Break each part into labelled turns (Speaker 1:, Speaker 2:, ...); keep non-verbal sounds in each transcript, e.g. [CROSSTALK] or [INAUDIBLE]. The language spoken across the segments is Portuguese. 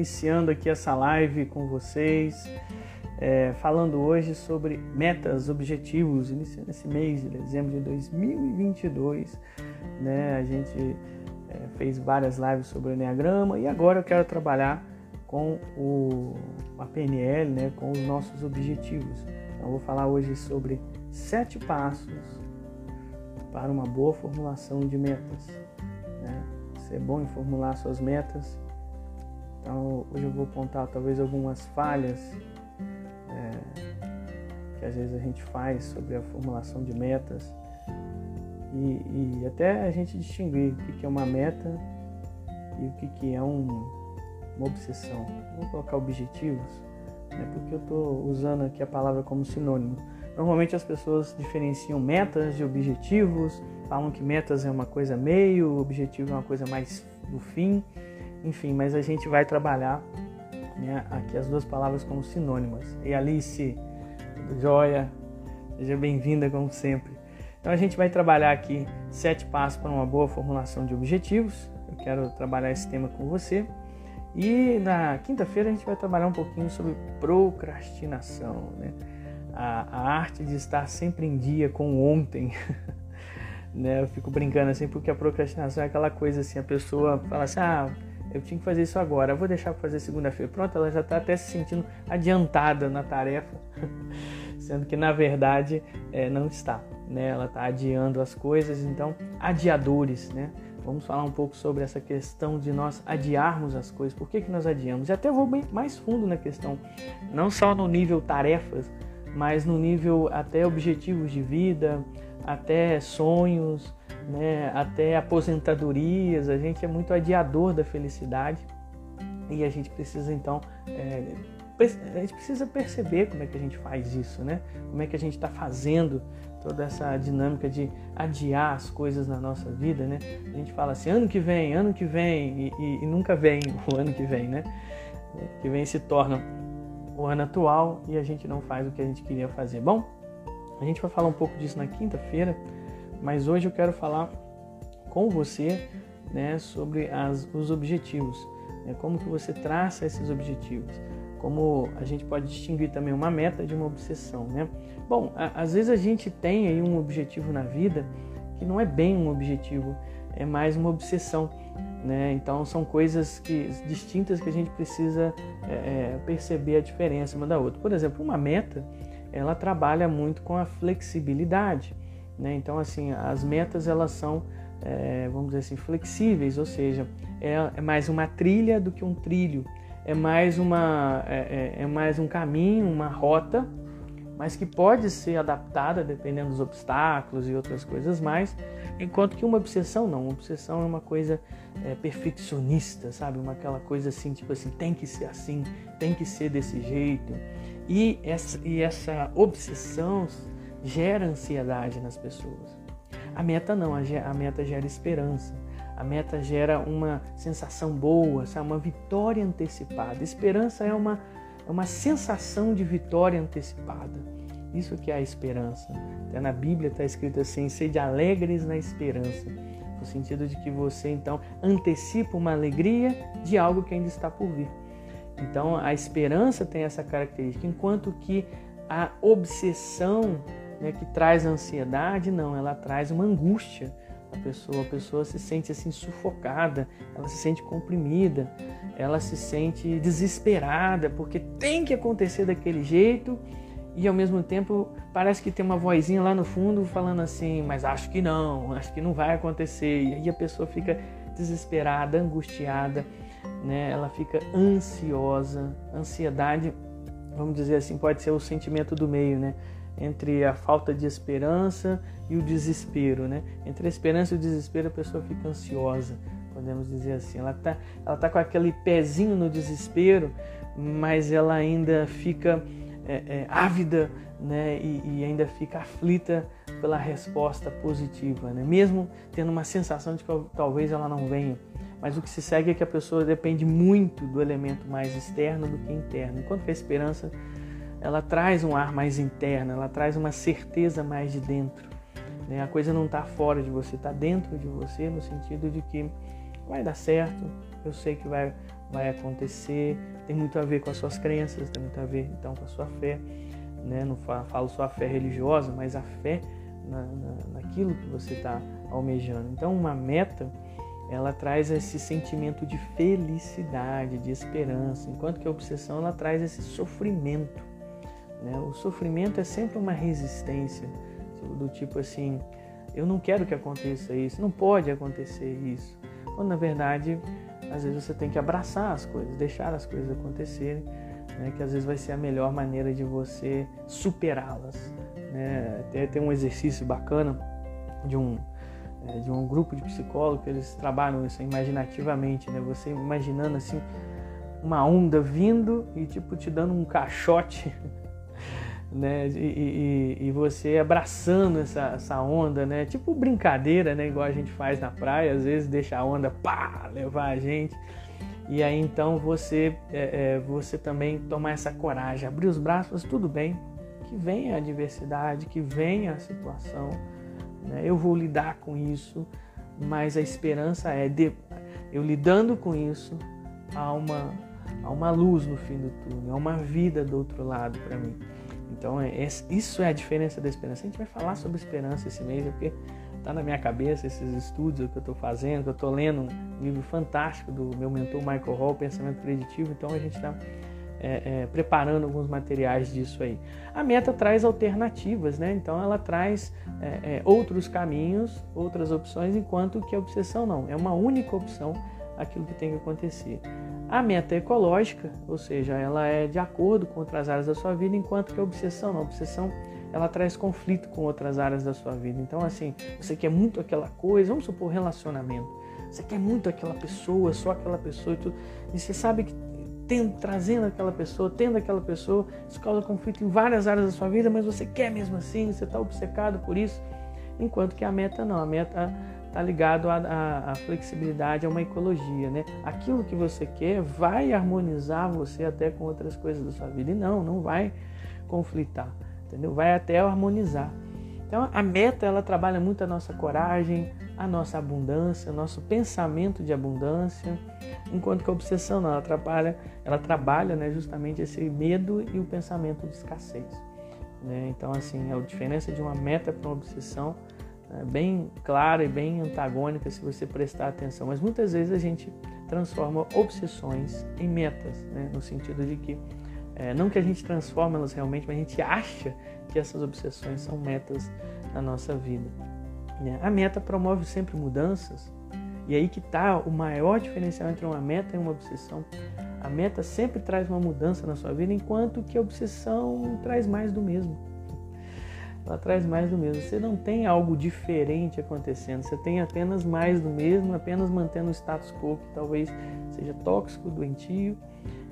Speaker 1: iniciando aqui essa live com vocês, é, falando hoje sobre metas, objetivos, iniciando esse mês de dezembro de 2022. Né? A gente é, fez várias lives sobre o Enneagrama e agora eu quero trabalhar com o, a PNL, né? com os nossos objetivos. Então, eu vou falar hoje sobre sete passos para uma boa formulação de metas. Né? Ser bom em formular suas metas então hoje eu vou apontar talvez algumas falhas é, que às vezes a gente faz sobre a formulação de metas e, e até a gente distinguir o que é uma meta e o que é um, uma obsessão. Vou colocar objetivos, né, porque eu estou usando aqui a palavra como sinônimo. Normalmente as pessoas diferenciam metas de objetivos, falam que metas é uma coisa meio, objetivo é uma coisa mais do fim. Enfim, mas a gente vai trabalhar né, aqui as duas palavras como sinônimas. E Alice, tudo? Seja bem-vinda como sempre. Então a gente vai trabalhar aqui sete passos para uma boa formulação de objetivos. Eu quero trabalhar esse tema com você. E na quinta-feira a gente vai trabalhar um pouquinho sobre procrastinação, né? A, a arte de estar sempre em dia com ontem. [LAUGHS] né? Eu fico brincando assim porque a procrastinação é aquela coisa assim, a pessoa fala assim, ah, eu tinha que fazer isso agora, eu vou deixar para fazer segunda-feira. Pronto, ela já está até se sentindo adiantada na tarefa, [LAUGHS] sendo que na verdade é, não está. Né? Ela está adiando as coisas, então adiadores, né? Vamos falar um pouco sobre essa questão de nós adiarmos as coisas. Por que, que nós adiamos? E até vou bem mais fundo na questão, não só no nível tarefas, mas no nível até objetivos de vida, até sonhos, né, até aposentadorias, a gente é muito adiador da felicidade e a gente precisa então é, a gente precisa perceber como é que a gente faz isso, né? Como é que a gente está fazendo toda essa dinâmica de adiar as coisas na nossa vida, né? A gente fala assim, ano que vem, ano que vem, e, e, e nunca vem [LAUGHS] o ano que vem, né? Que vem se torna o ano atual e a gente não faz o que a gente queria fazer. Bom, a gente vai falar um pouco disso na quinta-feira. Mas hoje eu quero falar com você né, sobre as, os objetivos, né, como que você traça esses objetivos, como a gente pode distinguir também uma meta de uma obsessão. Né? Bom, a, às vezes a gente tem aí um objetivo na vida que não é bem um objetivo, é mais uma obsessão. Né? Então são coisas que, distintas que a gente precisa é, é perceber a diferença uma da outra. Por exemplo, uma meta ela trabalha muito com a flexibilidade. Né? Então, assim, as metas elas são, é, vamos dizer assim, flexíveis, ou seja, é, é, mais uma trilha do que um trilho, é mais, uma, é, é, é mais um caminho, uma rota, mas que pode ser adaptada dependendo dos obstáculos e outras coisas mais, enquanto que uma obsessão não, uma obsessão é uma coisa é, perfeccionista, sabe? Uma aquela coisa assim, tipo assim, tem que ser assim, tem que ser desse jeito. E essa, e essa obsessão gera ansiedade nas pessoas. A meta não, a meta gera esperança. A meta gera uma sensação boa, sabe? uma vitória antecipada. Esperança é uma, é uma sensação de vitória antecipada. Isso que é a esperança. Até na Bíblia está escrito assim: sede alegres na esperança. No sentido de que você então antecipa uma alegria de algo que ainda está por vir. Então a esperança tem essa característica, enquanto que a obsessão né, que traz ansiedade, não, ela traz uma angústia. A pessoa, a pessoa se sente assim sufocada, ela se sente comprimida, ela se sente desesperada porque tem que acontecer daquele jeito e ao mesmo tempo parece que tem uma vozinha lá no fundo falando assim, mas acho que não, acho que não vai acontecer. E aí a pessoa fica desesperada, angustiada, né? Ela fica ansiosa. Ansiedade, vamos dizer assim, pode ser o sentimento do meio, né? Entre a falta de esperança e o desespero, né? Entre a esperança e o desespero a pessoa fica ansiosa, podemos dizer assim. Ela tá, ela tá com aquele pezinho no desespero, mas ela ainda fica é, é, ávida, né? E, e, ainda fica aflita pela resposta positiva, né? Mesmo tendo uma sensação de que talvez ela não venha. Mas o que se segue é que a pessoa depende muito do elemento mais externo do que interno, enquanto que a esperança ela traz um ar mais interno, ela traz uma certeza mais de dentro. Né? A coisa não está fora de você, está dentro de você, no sentido de que vai dar certo, eu sei que vai, vai acontecer, tem muito a ver com as suas crenças, tem muito a ver então com a sua fé. Né? Não falo só a fé religiosa, mas a fé na, na, naquilo que você está almejando. Então, uma meta ela traz esse sentimento de felicidade, de esperança, enquanto que a obsessão ela traz esse sofrimento. Né? O sofrimento é sempre uma resistência, do tipo assim, eu não quero que aconteça isso, não pode acontecer isso. Quando na verdade, às vezes você tem que abraçar as coisas, deixar as coisas acontecerem, né? que às vezes vai ser a melhor maneira de você superá-las. Né? Até tem um exercício bacana de um é, de um grupo de psicólogos, eles trabalham isso imaginativamente, né? Você imaginando assim uma onda vindo e tipo te dando um caixote, [LAUGHS] né? E, e, e, você abraçando essa, essa onda, né? Tipo brincadeira, né? Igual a gente faz na praia, às vezes deixa a onda pá, levar a gente. E aí então você é, é, você também tomar essa coragem, abrir os braços, tudo bem, que venha a adversidade, que venha a situação né? Eu vou lidar com isso, mas a esperança é de, eu lidando com isso, há uma, há uma luz no fim do túnel, há uma vida do outro lado para mim. Então, é, isso é a diferença da esperança. A gente vai falar sobre esperança esse mês, é porque está na minha cabeça esses estudos que eu estou fazendo, eu estou lendo um livro fantástico do meu mentor Michael Hall, Pensamento Preditivo. Então, a gente está é, é, preparando alguns materiais disso aí. A meta traz alternativas, né? Então ela traz é, é, outros caminhos, outras opções, enquanto que a obsessão não. É uma única opção aquilo que tem que acontecer. A meta ecológica, ou seja, ela é de acordo com outras áreas da sua vida, enquanto que a obsessão. A obsessão ela traz conflito com outras áreas da sua vida. Então, assim, você quer muito aquela coisa, vamos supor relacionamento. Você quer muito aquela pessoa, só aquela pessoa e tudo. E você sabe que tendo, trazendo aquela pessoa, tendo aquela pessoa, isso causa conflito em várias áreas da sua vida, mas você quer mesmo assim, você está obcecado por isso, enquanto que a meta não, a meta está ligado à, flexibilidade, a uma ecologia, né? Aquilo que você quer vai harmonizar você até com outras coisas da sua vida e não, não vai conflitar, entendeu? Vai até harmonizar. Então a meta ela trabalha muito a nossa coragem, a nossa abundância, o nosso pensamento de abundância, enquanto que a obsessão não, ela trabalha, ela trabalha né, justamente esse medo e o pensamento de escassez. Né? Então assim, a diferença de uma meta para uma obsessão é bem clara e bem antagônica se você prestar atenção. Mas muitas vezes a gente transforma obsessões em metas, né? no sentido de que é, não que a gente transforma elas realmente, mas a gente acha que essas obsessões são metas na nossa vida. Né? A meta promove sempre mudanças, e aí que está o maior diferencial entre uma meta e uma obsessão. A meta sempre traz uma mudança na sua vida, enquanto que a obsessão traz mais do mesmo. Ela traz mais do mesmo. Você não tem algo diferente acontecendo, você tem apenas mais do mesmo, apenas mantendo o status quo que talvez seja tóxico, doentio.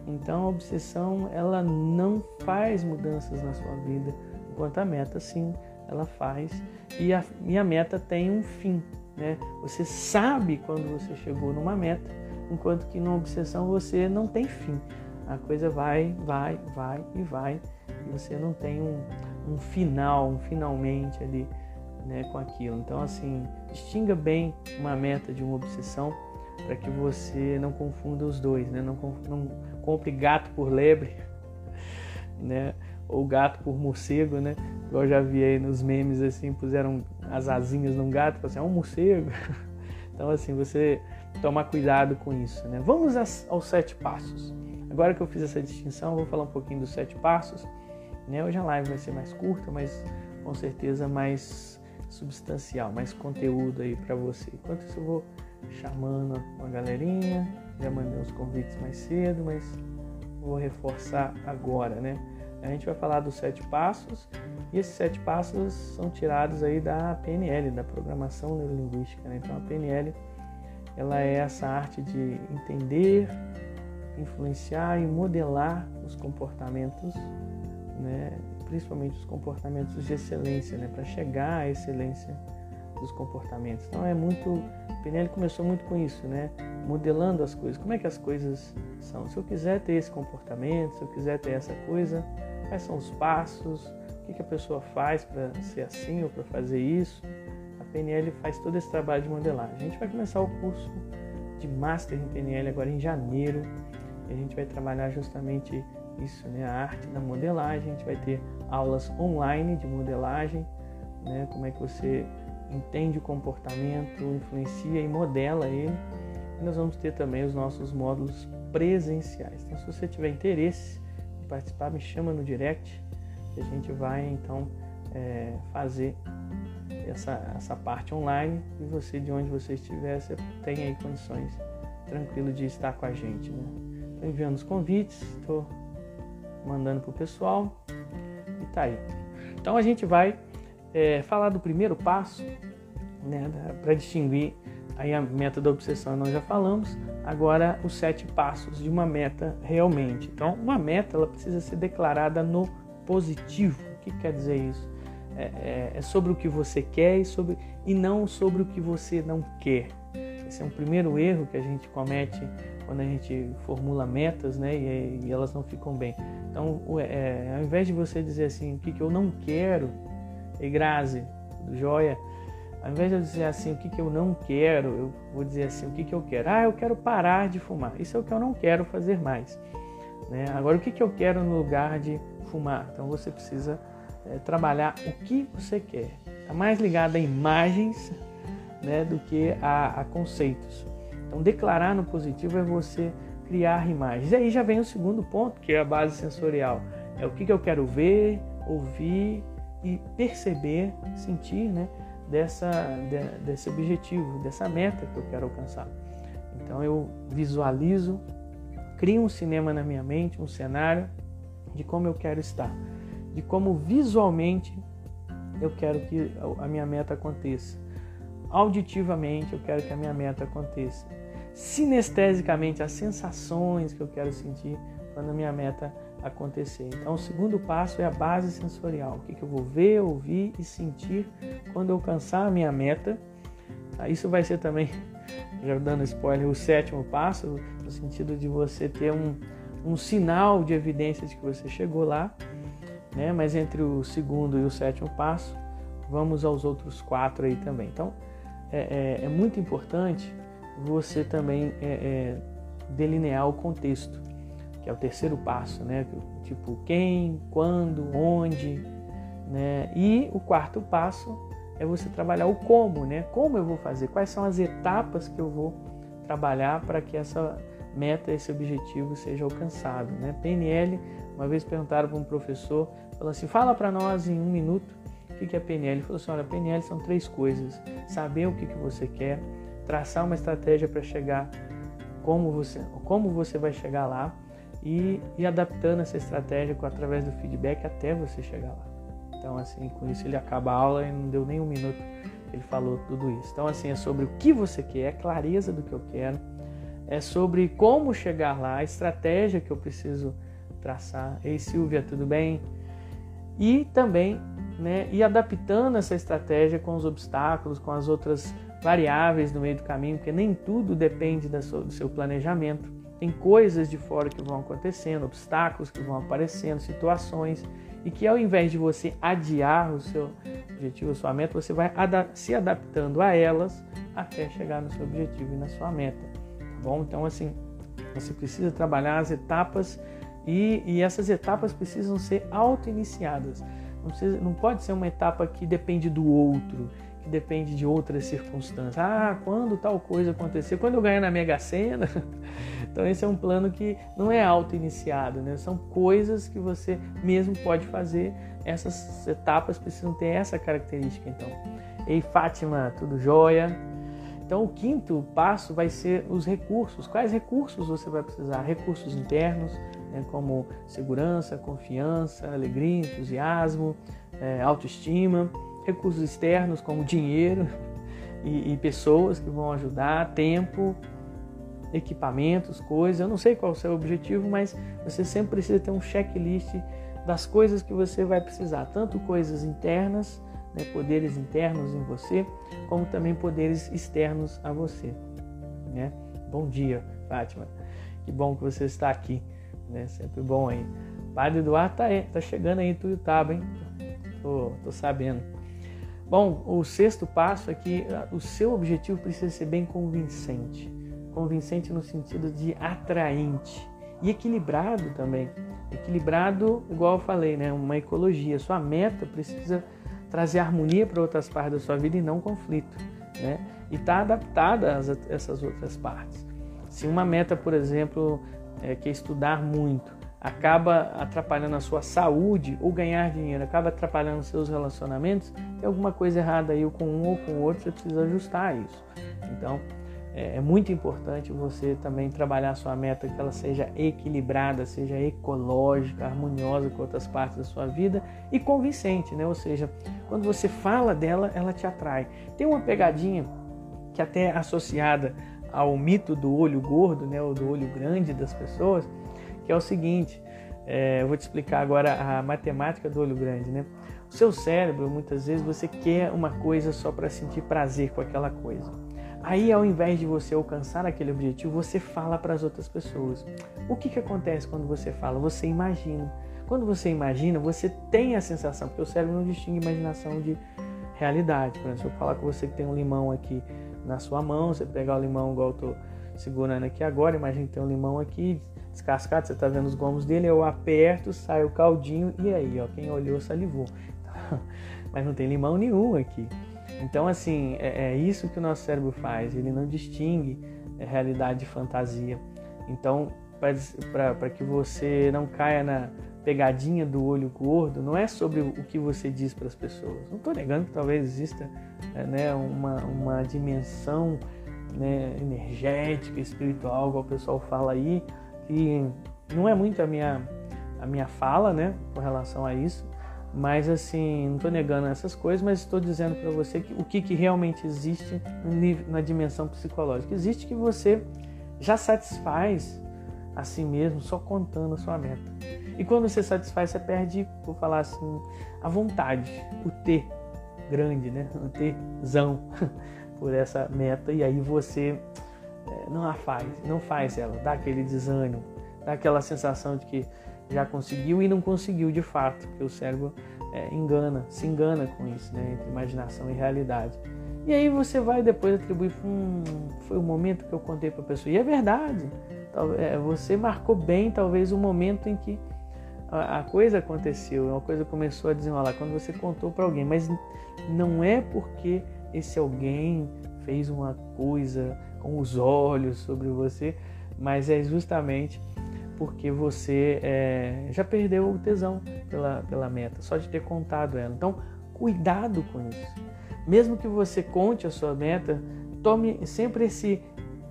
Speaker 1: Então a obsessão ela não faz mudanças na sua vida enquanto a meta sim ela faz e a, e a meta tem um fim. Né? Você sabe quando você chegou numa meta, enquanto que numa obsessão você não tem fim. A coisa vai, vai, vai e vai, e você não tem um, um final, um finalmente ali né, com aquilo. Então, assim, distinga bem uma meta de uma obsessão para que você não confunda os dois, né? não, não compre gato por lebre, [LAUGHS] né? ou gato por morcego, né? Igual eu já vi aí nos memes assim, puseram as asinhas num gato, assim, é um morcego. [LAUGHS] Então assim, você tomar cuidado com isso, né? Vamos aos sete passos. Agora que eu fiz essa distinção, vou falar um pouquinho dos sete passos. Né? Hoje a live vai ser mais curta, mas com certeza mais substancial, mais conteúdo aí para você. Enquanto isso eu vou chamando uma galerinha, já mandei uns convites mais cedo, mas vou reforçar agora, né? A gente vai falar dos sete passos e esses sete passos são tirados aí da PNL, da Programação Neurolinguística. Né? Então a PNL ela é essa arte de entender, influenciar e modelar os comportamentos, né? principalmente os comportamentos de excelência, né? para chegar à excelência dos comportamentos. Então é muito, PNL começou muito com isso, né? Modelando as coisas. Como é que as coisas são? Se eu quiser ter esse comportamento, se eu quiser ter essa coisa, quais são os passos, o que, que a pessoa faz para ser assim ou para fazer isso. A PNL faz todo esse trabalho de modelagem. A gente vai começar o curso de Master em PNL agora em janeiro. E a gente vai trabalhar justamente isso, né? A arte da modelagem. A gente vai ter aulas online de modelagem, né? Como é que você entende o comportamento, influencia e modela ele. E nós vamos ter também os nossos módulos presenciais. Então, se você tiver interesse em participar, me chama no direct e a gente vai então é, fazer essa, essa parte online e você, de onde você estiver, você tem aí condições tranquilo de estar com a gente. Né? Estou enviando os convites, estou mandando para o pessoal e tá aí. Então a gente vai é, falar do primeiro passo, né, para distinguir aí a meta da obsessão nós já falamos. Agora os sete passos de uma meta realmente. Então uma meta ela precisa ser declarada no positivo. O que quer dizer isso? É, é, é sobre o que você quer e, sobre, e não sobre o que você não quer. Esse é um primeiro erro que a gente comete quando a gente formula metas, né? E, e elas não ficam bem. Então, é, ao invés de você dizer assim, o que, que eu não quero, e Grazi, joia, ao invés de eu dizer assim, o que, que eu não quero, eu vou dizer assim, o que, que eu quero? Ah, eu quero parar de fumar. Isso é o que eu não quero fazer mais. Né? Agora, o que, que eu quero no lugar de fumar? Então, você precisa é, trabalhar o que você quer. Está mais ligado a imagens né, do que a, a conceitos. Então, declarar no positivo é você criar imagens. E aí já vem o segundo ponto, que é a base sensorial. É o que, eu quero ver, ouvir e perceber, sentir, né, dessa, de, desse objetivo, dessa meta que eu quero alcançar. Então eu visualizo, crio um cinema na minha mente, um cenário de como eu quero estar de como visualmente eu quero que a minha meta aconteça. Auditivamente eu quero que a minha meta aconteça. Sinestesicamente as sensações que eu quero sentir quando a minha meta acontecer. Então o segundo passo é a base sensorial. O que, eu vou ver, ouvir e sentir quando eu alcançar a minha meta. Tá, isso vai ser também, [LAUGHS] já dando spoiler, o sétimo passo, no sentido de você ter um, um sinal de evidência de que você chegou lá né? Mas entre o segundo e o sétimo passo, vamos aos outros quatro aí também. Então, é, é, é muito importante você também é, é, delinear o contexto, que é o terceiro passo, né? Tipo, quem, quando, onde, né? E o quarto passo é você trabalhar o como, né? Como eu vou fazer? Quais são as etapas que eu vou trabalhar para que essa meta, esse objetivo seja alcançado, né? PNL, uma vez perguntaram para um professor Falou assim: fala para nós em um minuto o que é PNL. Ele falou assim: olha, PNL são três coisas: saber o que, que você quer, traçar uma estratégia para chegar como você, como você vai chegar lá e ir adaptando essa estratégia através do feedback até você chegar lá. Então, assim, com isso ele acaba a aula e não deu nem um minuto ele falou tudo isso. Então, assim, é sobre o que você quer, é clareza do que eu quero, é sobre como chegar lá, a estratégia que eu preciso traçar. Ei, Silvia, tudo bem? e também né, ir adaptando essa estratégia com os obstáculos, com as outras variáveis no meio do caminho, porque nem tudo depende do seu planejamento. Tem coisas de fora que vão acontecendo, obstáculos que vão aparecendo, situações, e que ao invés de você adiar o seu objetivo, a sua meta, você vai se adaptando a elas até chegar no seu objetivo e na sua meta. Tá bom? Então, assim, você precisa trabalhar as etapas e, e essas etapas precisam ser auto-iniciadas. Não, não pode ser uma etapa que depende do outro, que depende de outras circunstâncias. Ah, quando tal coisa acontecer, quando eu ganhar na Mega Sena. [LAUGHS] então, esse é um plano que não é auto-iniciado, né? são coisas que você mesmo pode fazer. Essas etapas precisam ter essa característica. Então, ei, Fátima, tudo jóia? Então, o quinto passo vai ser os recursos. Quais recursos você vai precisar? Recursos internos, né, como segurança, confiança, alegria, entusiasmo, é, autoestima, recursos externos como dinheiro [LAUGHS] e, e, pessoas que vão ajudar, tempo, equipamentos, coisas. Eu não sei qual é o seu objetivo, mas você sempre precisa ter um checklist das coisas que você vai precisar, tanto coisas internas, né, poderes internos em você, como também poderes externos a você. Né? Bom dia, Fátima. Que bom que você está aqui né? Sempre bom aí. Padre Eduardo tá, tá chegando aí Tuiutaba, hein? Tô, tô sabendo. Bom, o sexto passo é que ah, o seu objetivo precisa ser bem convincente. convincente no sentido de atraente e equilibrado também. Equilibrado, igual eu falei, né? Uma ecologia. Sua meta precisa trazer harmonia para outras partes da sua vida e não conflito, né? E está adaptada a essas outras partes. Se uma meta, por exemplo, é, que é estudar muito, acaba atrapalhando a sua saúde ou ganhar dinheiro, acaba atrapalhando seus relacionamentos, tem alguma coisa errada aí com um ou com o outro, você precisa ajustar isso. Então, é, é muito importante você também trabalhar sua meta que ela seja equilibrada, seja ecológica, harmoniosa com outras partes da sua vida e convincente, né? Ou seja, quando você fala dela, ela te atrai. Tem uma pegadinha que até é associada ao mito do olho gordo, né, ou do olho grande das pessoas, que é o seguinte, é, eu vou te explicar agora a matemática do olho grande, né? O seu cérebro, muitas vezes, você quer uma coisa só para sentir prazer com aquela coisa. Aí, ao invés de você alcançar aquele objetivo, você fala para as outras pessoas. O que, que acontece quando você fala? Você imagina. Quando você imagina, você tem a sensação, porque o cérebro não distingue imaginação de realidade. Por exemplo, se eu falar com você que tem um limão aqui na sua mão, você pegar o limão igual eu estou segurando aqui agora, imagina que tem um limão aqui descascado, você está vendo os gomos dele, eu aperto, sai o caldinho e aí, ó, quem olhou salivou. [LAUGHS] Mas não tem limão nenhum aqui. Então, assim, é, é isso que o nosso cérebro faz, ele não distingue é, realidade de fantasia. Então, para que você não caia na pegadinha do olho gordo, não é sobre o que você diz para as pessoas. Não estou negando que talvez exista é, né, uma, uma dimensão né, energética, espiritual, como o pessoal fala aí, que não é muito a minha, a minha fala né, com relação a isso, mas assim, não estou negando essas coisas, mas estou dizendo para você que, o que, que realmente existe na dimensão psicológica. Existe que você já satisfaz a si mesmo só contando a sua meta. E quando você satisfaz, você perde, vou falar assim, a vontade, o ter grande, né? O terzão [LAUGHS] por essa meta e aí você é, não a faz, não faz ela, dá aquele desânimo, dá aquela sensação de que já conseguiu e não conseguiu de fato, porque o cérebro é, engana, se engana com isso, né, entre imaginação e realidade. E aí você vai depois atribuir, hum, foi o momento que eu contei para a pessoa. E é verdade, é, você marcou bem talvez o momento em que a, coisa aconteceu, uma coisa começou a desenrolar quando você contou para alguém, mas não é porque esse alguém fez uma coisa com os olhos sobre você, mas é justamente porque você é, já perdeu o tesão pela, pela meta, só de ter contado ela. Então, cuidado com isso. Mesmo que você conte a sua meta, tome sempre esse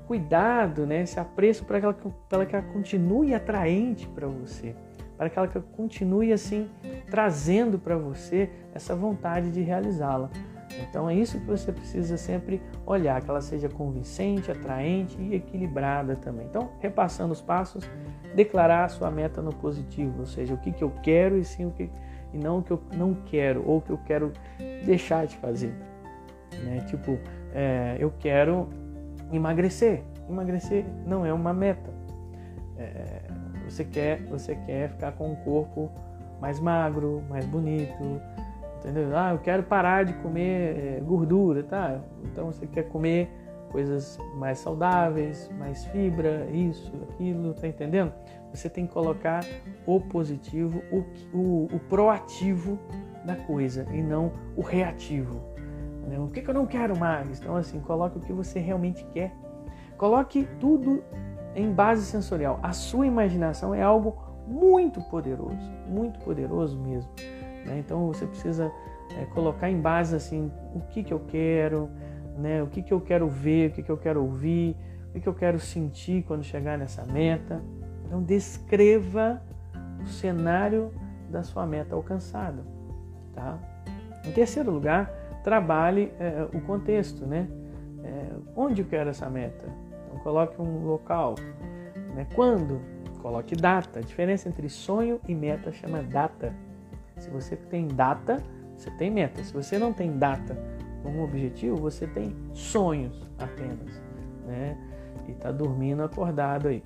Speaker 1: cuidado, né, esse apreço para que, ela, que ela continue atraente para você, para que ela continue assim trazendo para você essa vontade de realizá-la. Então é isso que você precisa sempre olhar, que ela seja convincente, atraente e equilibrada também. Então, repassando os passos, declarar a sua meta no positivo, ou seja, o que, que eu quero e sim o que e não o que eu não quero ou o que eu quero deixar de fazer. Né? Tipo, é, eu quero emagrecer. Emagrecer não é uma meta. É, você quer, você quer ficar com um corpo mais magro, mais bonito, entendeu? Ah, eu quero parar de comer é, gordura, tá? Então você quer comer coisas mais saudáveis, mais fibra, isso, aquilo, tá entendendo? Você tem que colocar o positivo, o, o, o proativo da coisa e não o reativo. O que, que eu não quero mais? Então, assim, coloque o que você realmente quer. Coloque tudo em base sensorial. A sua imaginação é algo muito poderoso, muito poderoso mesmo. Né? Então você precisa é, colocar em base assim o que, que eu quero, né? o que, que eu quero ver, o que, que eu quero ouvir, o que, que eu quero sentir quando chegar nessa meta. Então descreva o cenário da sua meta alcançada. Tá? Em terceiro lugar, trabalhe é, o contexto, né? É, onde eu quero essa meta? Então coloque um local. Né? Quando? Coloque data. A diferença entre sonho e meta chama data. Se você tem data, você tem meta. Se você não tem data como objetivo, você tem sonhos apenas, né? E está dormindo acordado aí.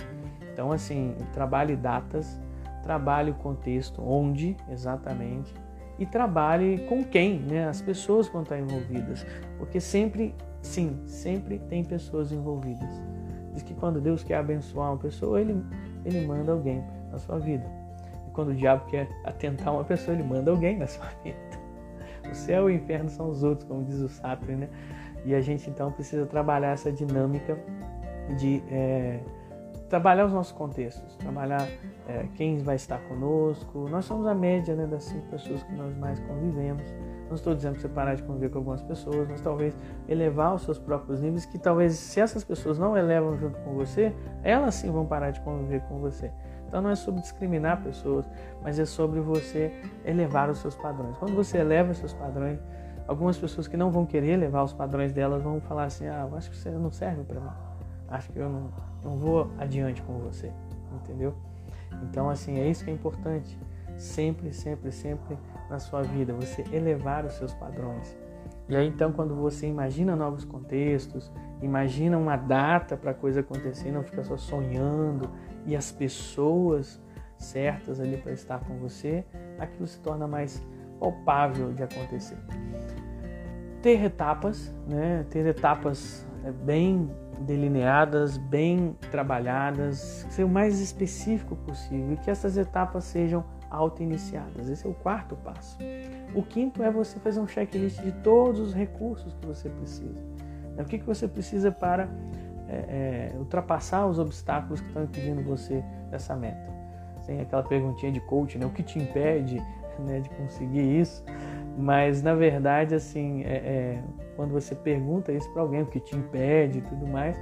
Speaker 1: Então, assim, trabalhe datas, trabalhe o contexto, onde exatamente, e trabalhe com quem, né? As pessoas vão estar envolvidas, porque sempre, sim, sempre tem pessoas envolvidas. Diz que quando Deus quer abençoar uma pessoa, ele, ele manda alguém na sua vida. E quando o diabo quer atentar uma pessoa, ele manda alguém na sua [LAUGHS] vida. O céu e o inferno são os outros, como diz o Sartre, né? E a gente então precisa trabalhar essa dinâmica de é, trabalhar os nossos contextos, trabalhar é, quem vai estar conosco. Nós somos a média né, das cinco pessoas que nós mais convivemos. Não estou dizendo para você parar de conviver com algumas pessoas, mas talvez elevar os seus próprios níveis, que talvez se essas pessoas não elevam junto com você, elas sim vão parar de conviver com você. Então não é sobre discriminar pessoas, mas é sobre você elevar os seus padrões. Quando você eleva os seus padrões, algumas pessoas que não vão querer elevar os padrões delas vão falar assim: ah, acho que você não serve para mim. Acho que eu não, não vou adiante com você, entendeu? Então, assim, é isso que é importante. Sempre, sempre, sempre na sua vida, você elevar os seus padrões. E aí então quando você imagina novos contextos, imagina uma data para a coisa acontecer, não fica só sonhando e as pessoas certas ali para estar com você, aquilo se torna mais palpável de acontecer. Ter etapas, né? Ter etapas é, bem delineadas, bem trabalhadas, ser o mais específico possível e que essas etapas sejam auto-iniciadas. Esse é o quarto passo. O quinto é você fazer um checklist de todos os recursos que você precisa. O que, que você precisa para é, é, ultrapassar os obstáculos que estão impedindo você dessa meta. Tem aquela perguntinha de coach, né? O que te impede né, de conseguir isso? Mas na verdade, assim, é, é quando você pergunta isso para alguém, o que te impede e tudo mais,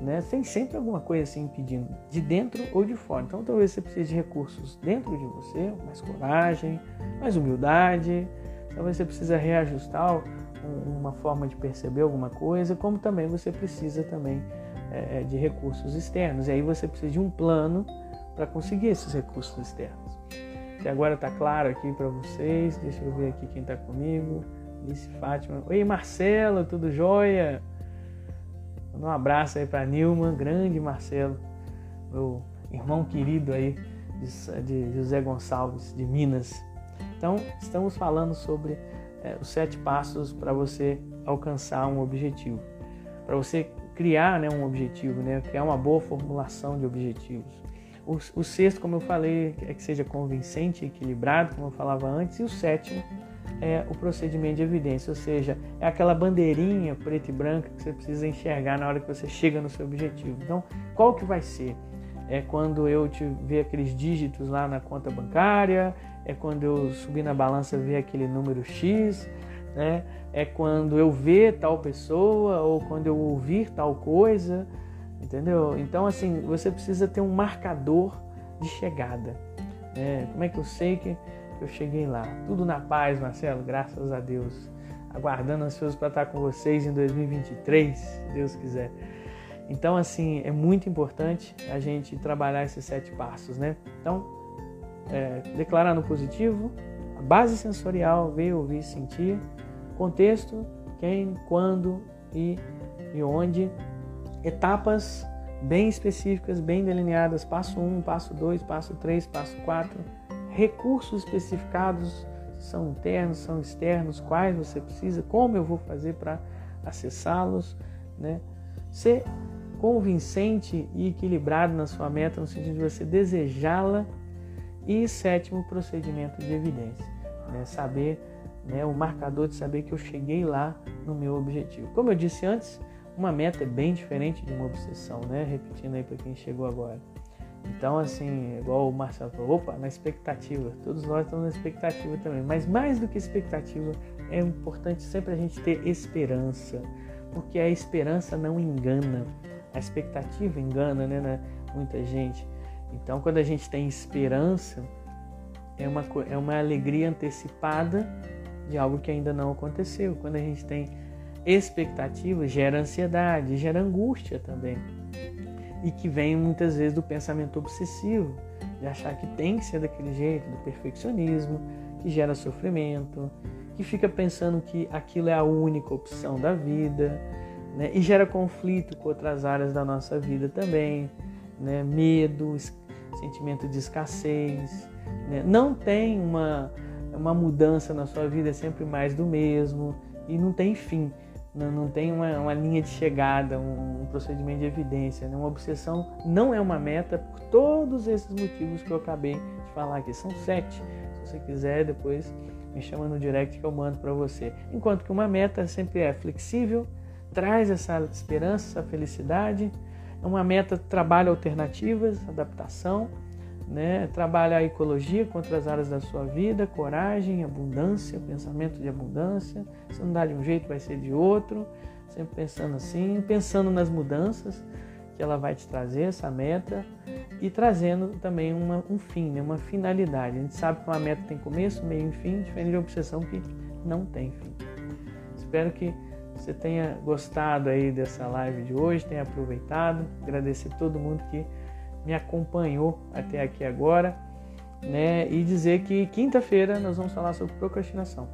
Speaker 1: né? Tem sempre alguma coisa assim impedindo, de dentro ou de fora. Então talvez você precise de recursos dentro de você, mais coragem, mais humildade. Talvez você precisa reajustar uma forma de perceber alguma coisa, como também você precisa também é, é, de recursos externos. E aí você precisa de um plano para conseguir esses recursos externos. Até agora está claro aqui para vocês. Deixa eu ver aqui quem está comigo. Alice Fátima. Oi Marcelo, tudo jóia? Um abraço aí para Nilma, grande Marcelo, meu irmão querido aí de, de José Gonçalves, de Minas. Então, estamos falando sobre é, os sete passos para você alcançar um objetivo. Para você criar né, um objetivo, né, criar uma boa formulação de objetivos. O, o sexto, como eu falei, é que seja convincente, equilibrado, como eu falava antes. E o sétimo é o procedimento de evidência, ou seja, é aquela bandeirinha preta e branca que você precisa enxergar na hora que você chega no seu objetivo. Então, qual que vai ser? É quando eu te ver aqueles dígitos lá na conta bancária, é quando eu subir na balança ver aquele número X, né? É quando eu ver tal pessoa ou quando eu ouvir tal coisa, entendeu? Então, assim, você precisa ter um marcador de chegada. Né? Como é que eu sei que eu cheguei lá. Tudo na paz, Marcelo, graças a Deus. Aguardando ansioso para estar com vocês em 2023, se Deus quiser. Então, assim, é muito importante a gente trabalhar esses sete passos, né? Então, é, declarar no positivo, a base sensorial, ver, ouvir, sentir, contexto, quem, quando e, e onde, etapas bem específicas, bem delineadas, passo 1, um, passo 2, passo 3, passo 4 recursos especificados, são internos, são externos, quais você precisa, como eu vou fazer para acessá-los, né? Ser convincente e equilibrado na sua meta, no sentido de você desejá-la. E sétimo, procedimento de evidência, né? saber, né, o marcador de saber que eu cheguei lá no meu objetivo. Como eu disse antes, uma meta é bem diferente de uma obsessão, né? Repetindo aí para quem chegou agora. Então, assim, igual o Marcelo falou, opa, na expectativa. Todos nós estamos na expectativa também. Mas mais do que expectativa, é importante sempre a gente ter esperança. Porque a esperança não engana. A expectativa engana, né, né muita gente. Então, quando a gente tem esperança, é uma, é uma alegria antecipada de algo que ainda não aconteceu. Quando a gente tem expectativa, gera ansiedade, gera angústia também e que vem muitas vezes do pensamento obsessivo, de achar que tem que ser daquele jeito, do perfeccionismo, que gera sofrimento, que fica pensando que aquilo é a única opção da vida, né? e gera conflito com outras áreas da nossa vida também, né? medo, sentimento de escassez, né? não tem uma, uma mudança na sua vida, é sempre mais do mesmo e não tem fim. Não, não tem uma, uma, linha de chegada, um, um procedimento de evidência. Né? Uma obsessão não é uma meta por todos esses motivos que eu acabei de falar aqui. São sete. Se você quiser, depois me chama no direct que eu mando para você. Enquanto que uma meta sempre é flexível, traz essa esperança, essa felicidade. É uma meta trabalha alternativas, adaptação, né? trabalha a ecologia com outras áreas da sua vida, coragem, abundância, pensamento de abundância. Se não dá de um jeito, vai ser de outro. Sempre pensando assim, pensando nas mudanças que ela vai te trazer, essa meta, e trazendo também uma, um fim, né? uma finalidade. A gente sabe que uma meta tem começo, meio e fim, diferente de obsessão que não tem fim. Espero que você tenha gostado aí dessa live de hoje, tenha aproveitado. Agradecer a todo mundo que me acompanhou até aqui agora, né? E dizer que quinta-feira nós vamos falar sobre procrastinação.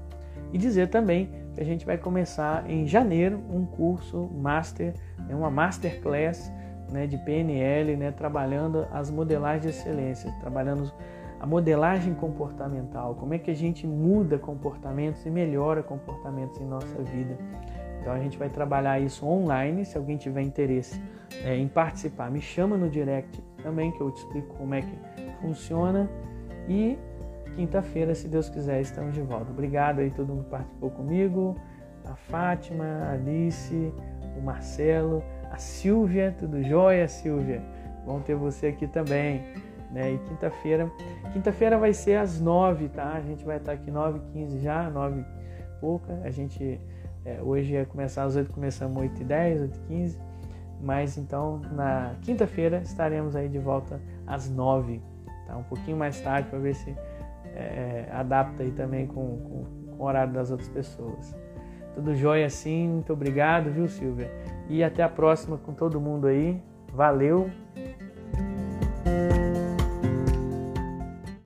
Speaker 1: E dizer também que a gente vai começar em janeiro um curso master, né? uma masterclass né, de PNL, né, trabalhando as modelagens de excelência, trabalhando a modelagem comportamental, como é que a gente muda comportamentos e melhora comportamentos em nossa vida. Então a gente vai trabalhar isso online. Se alguém tiver interesse é, em participar, me chama no direct também que eu te explico como é que funciona. E quinta-feira, se Deus quiser, estamos de volta. Obrigado aí todo mundo que participou comigo, a Fátima, a Alice, o Marcelo, a Silvia, tudo jóia, Silvia? Bom ter você aqui também. Né? E quinta-feira, quinta-feira vai ser às nove, tá? A gente vai estar aqui nove quinze já, nove pouca. A gente é, hoje ia começar às 8, começamos 8 e 10, 8 e 15. Mas então na quinta-feira estaremos aí de volta às 9, tá? Um pouquinho mais tarde para ver se é, adapta aí também com, com, com, o horário das outras pessoas. Tudo jóia assim, muito obrigado, viu Silvia? E até a próxima com todo mundo aí. Valeu!